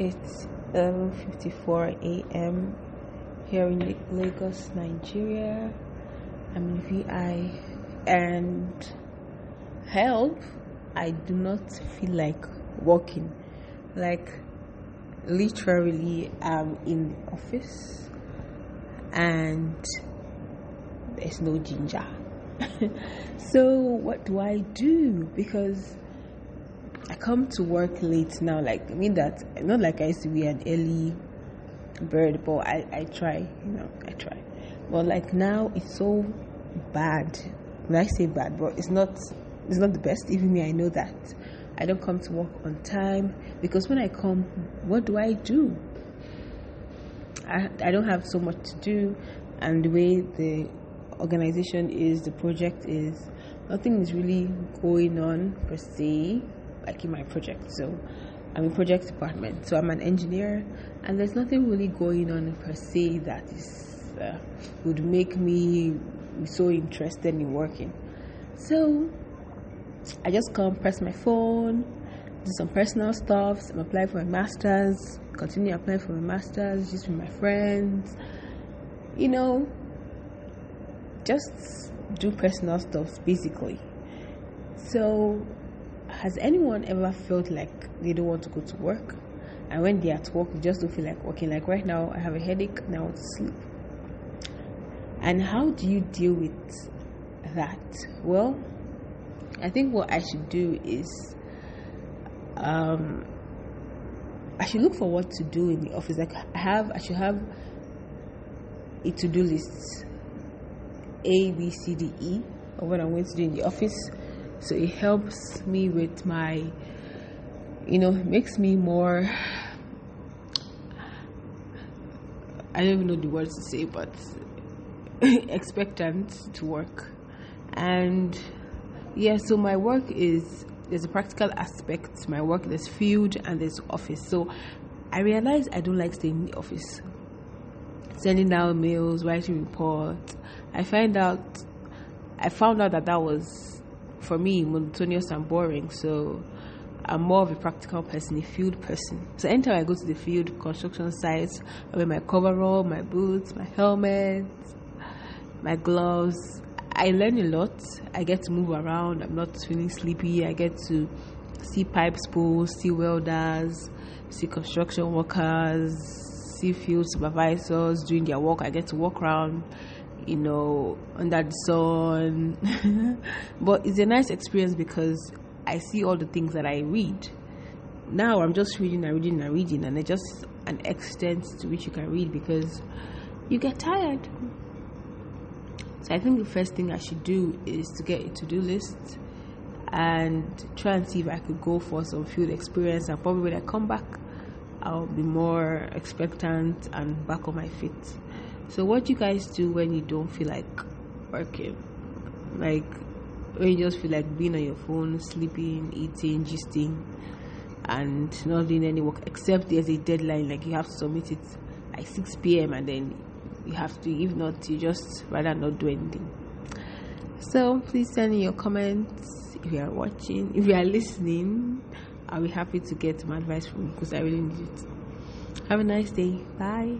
It's 11:54 a.m. here in Lagos, Nigeria. I'm in VI and help. I do not feel like walking. Like literally, I'm in the office and there's no ginger. so what do I do? Because I come to work late now. Like I mean that not like I used to be an early bird, but I I try. You know, I try. But like now, it's so bad. When I say bad, but it's not. It's not the best. Even me, I know that. I don't come to work on time because when I come, what do I do? I I don't have so much to do, and the way the organization is, the project is, nothing is really going on per se like in my project. So I'm in project department. So I'm an engineer, and there's nothing really going on per se that is uh, would make me so interested in working. So I just come press my phone, do some personal stuff. I'm applying for my masters, continue applying for my masters, just with my friends. You know, just do personal stuff basically. So has anyone ever felt like they don't want to go to work? And when they're at work, they just don't feel like working. Like right now, I have a headache and I want to sleep. And how do you deal with that? Well, I think what I should do is um, I should look for what to do in the office. Like I have, I should have a to-do list, A, B, C, D, E, of what I'm going to do in the office so it helps me with my you know makes me more i don't even know the words to say but expectant to work. And yeah so my work is there's a practical aspect to my work. There's field and there's office. So i realize i don't like staying in the office. Sending out mails writing reports. I find out i found out that that was for me monotonous and boring. So I'm more of a practical person, a field person. So anytime I go to the field construction sites, I wear my coverall, my boots, my helmet, my gloves. I learn a lot. I get to move around. I'm not feeling sleepy. I get to see pipe spools, see welders, see construction workers, see field supervisors doing their work. I get to walk around you know, under the sun. but it's a nice experience because I see all the things that I read. Now I'm just reading and reading and reading, and it's just an extent to which you can read because you get tired. So I think the first thing I should do is to get a to do list and try and see if I could go for some field experience. And probably when I come back, I'll be more expectant and back on my feet. So, what you guys do when you don't feel like working? Like, when you just feel like being on your phone, sleeping, eating, gisting, and not doing any work except there's a deadline, like you have to submit it at 6 p.m. and then you have to, if not, you just rather not do anything. So, please send in your comments if you are watching, if you are listening. I'll be happy to get some advice from you because I really need it. Have a nice day. Bye.